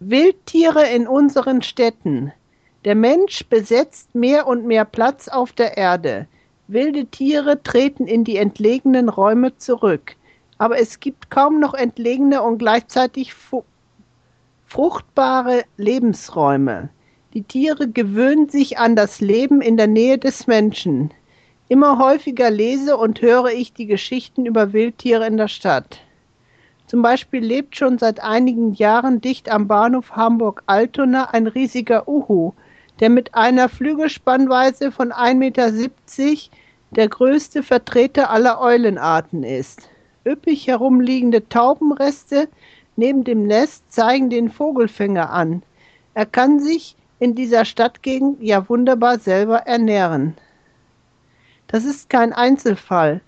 Wildtiere in unseren Städten. Der Mensch besetzt mehr und mehr Platz auf der Erde. Wilde Tiere treten in die entlegenen Räume zurück. Aber es gibt kaum noch entlegene und gleichzeitig fruchtbare Lebensräume. Die Tiere gewöhnen sich an das Leben in der Nähe des Menschen. Immer häufiger lese und höre ich die Geschichten über Wildtiere in der Stadt. Zum Beispiel lebt schon seit einigen Jahren dicht am Bahnhof Hamburg-Altona ein riesiger Uhu, der mit einer Flügelspannweise von 1,70 Meter der größte Vertreter aller Eulenarten ist. Üppig herumliegende Taubenreste neben dem Nest zeigen den Vogelfänger an. Er kann sich in dieser Stadtgegend ja wunderbar selber ernähren. Das ist kein Einzelfall.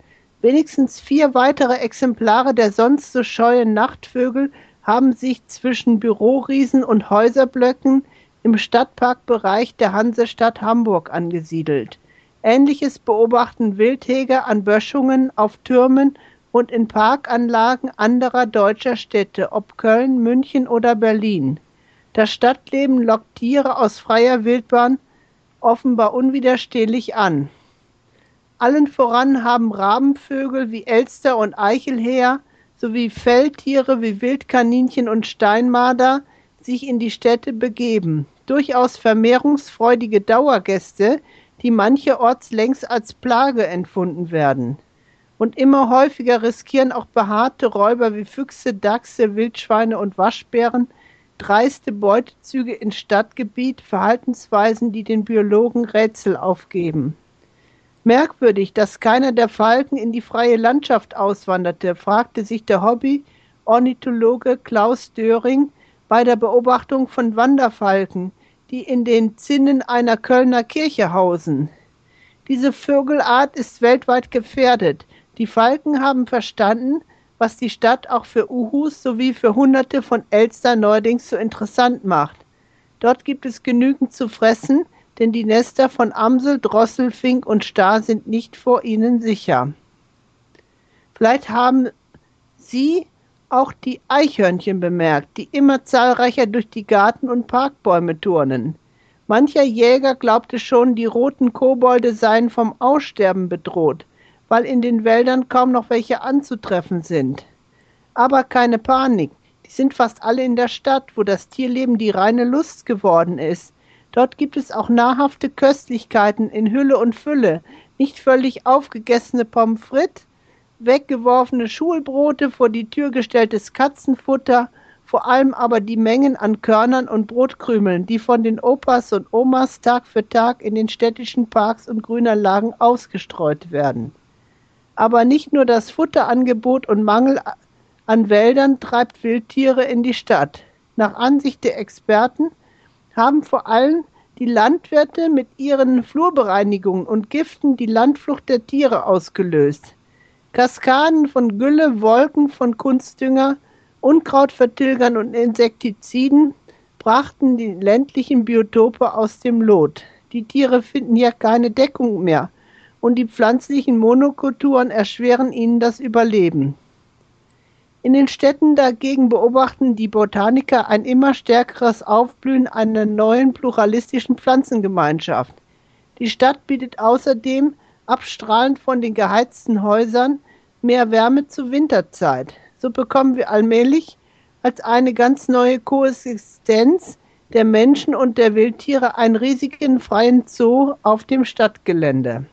Wenigstens vier weitere Exemplare der sonst so scheuen Nachtvögel haben sich zwischen Büroriesen und Häuserblöcken im Stadtparkbereich der Hansestadt Hamburg angesiedelt. Ähnliches beobachten Wildhäger an Böschungen, auf Türmen und in Parkanlagen anderer deutscher Städte, ob Köln, München oder Berlin. Das Stadtleben lockt Tiere aus freier Wildbahn offenbar unwiderstehlich an. Allen voran haben Rabenvögel wie Elster und Eichelheer sowie Feldtiere wie Wildkaninchen und Steinmarder sich in die Städte begeben. Durchaus vermehrungsfreudige Dauergäste, die mancherorts längst als Plage empfunden werden. Und immer häufiger riskieren auch behaarte Räuber wie Füchse, Dachse, Wildschweine und Waschbären dreiste Beutezüge ins Stadtgebiet, Verhaltensweisen, die den Biologen Rätsel aufgeben. Merkwürdig, dass keiner der Falken in die freie Landschaft auswanderte, fragte sich der Hobby-Ornithologe Klaus Döring bei der Beobachtung von Wanderfalken, die in den Zinnen einer Kölner Kirche hausen. Diese Vogelart ist weltweit gefährdet. Die Falken haben verstanden, was die Stadt auch für Uhus sowie für Hunderte von Elster neuerdings so interessant macht. Dort gibt es genügend zu fressen, denn die Nester von Amsel, Drossel, Fink und Star sind nicht vor ihnen sicher. Vielleicht haben Sie auch die Eichhörnchen bemerkt, die immer zahlreicher durch die Garten- und Parkbäume turnen. Mancher Jäger glaubte schon, die roten Kobolde seien vom Aussterben bedroht, weil in den Wäldern kaum noch welche anzutreffen sind. Aber keine Panik, die sind fast alle in der Stadt, wo das Tierleben die reine Lust geworden ist, Dort gibt es auch nahrhafte Köstlichkeiten in Hülle und Fülle, nicht völlig aufgegessene Pommes frites, weggeworfene Schulbrote, vor die Tür gestelltes Katzenfutter, vor allem aber die Mengen an Körnern und Brotkrümeln, die von den Opas und Omas Tag für Tag in den städtischen Parks und Grünanlagen ausgestreut werden. Aber nicht nur das Futterangebot und Mangel an Wäldern treibt Wildtiere in die Stadt. Nach Ansicht der Experten haben vor allem die Landwirte mit ihren Flurbereinigungen und Giften die Landflucht der Tiere ausgelöst. Kaskaden von Gülle, Wolken von Kunstdünger, Unkrautvertilgern und Insektiziden brachten die ländlichen Biotope aus dem Lot. Die Tiere finden ja keine Deckung mehr und die pflanzlichen Monokulturen erschweren ihnen das Überleben. In den Städten dagegen beobachten die Botaniker ein immer stärkeres Aufblühen einer neuen pluralistischen Pflanzengemeinschaft. Die Stadt bietet außerdem, abstrahlend von den geheizten Häusern, mehr Wärme zur Winterzeit. So bekommen wir allmählich als eine ganz neue Koexistenz der Menschen und der Wildtiere einen riesigen freien Zoo auf dem Stadtgelände.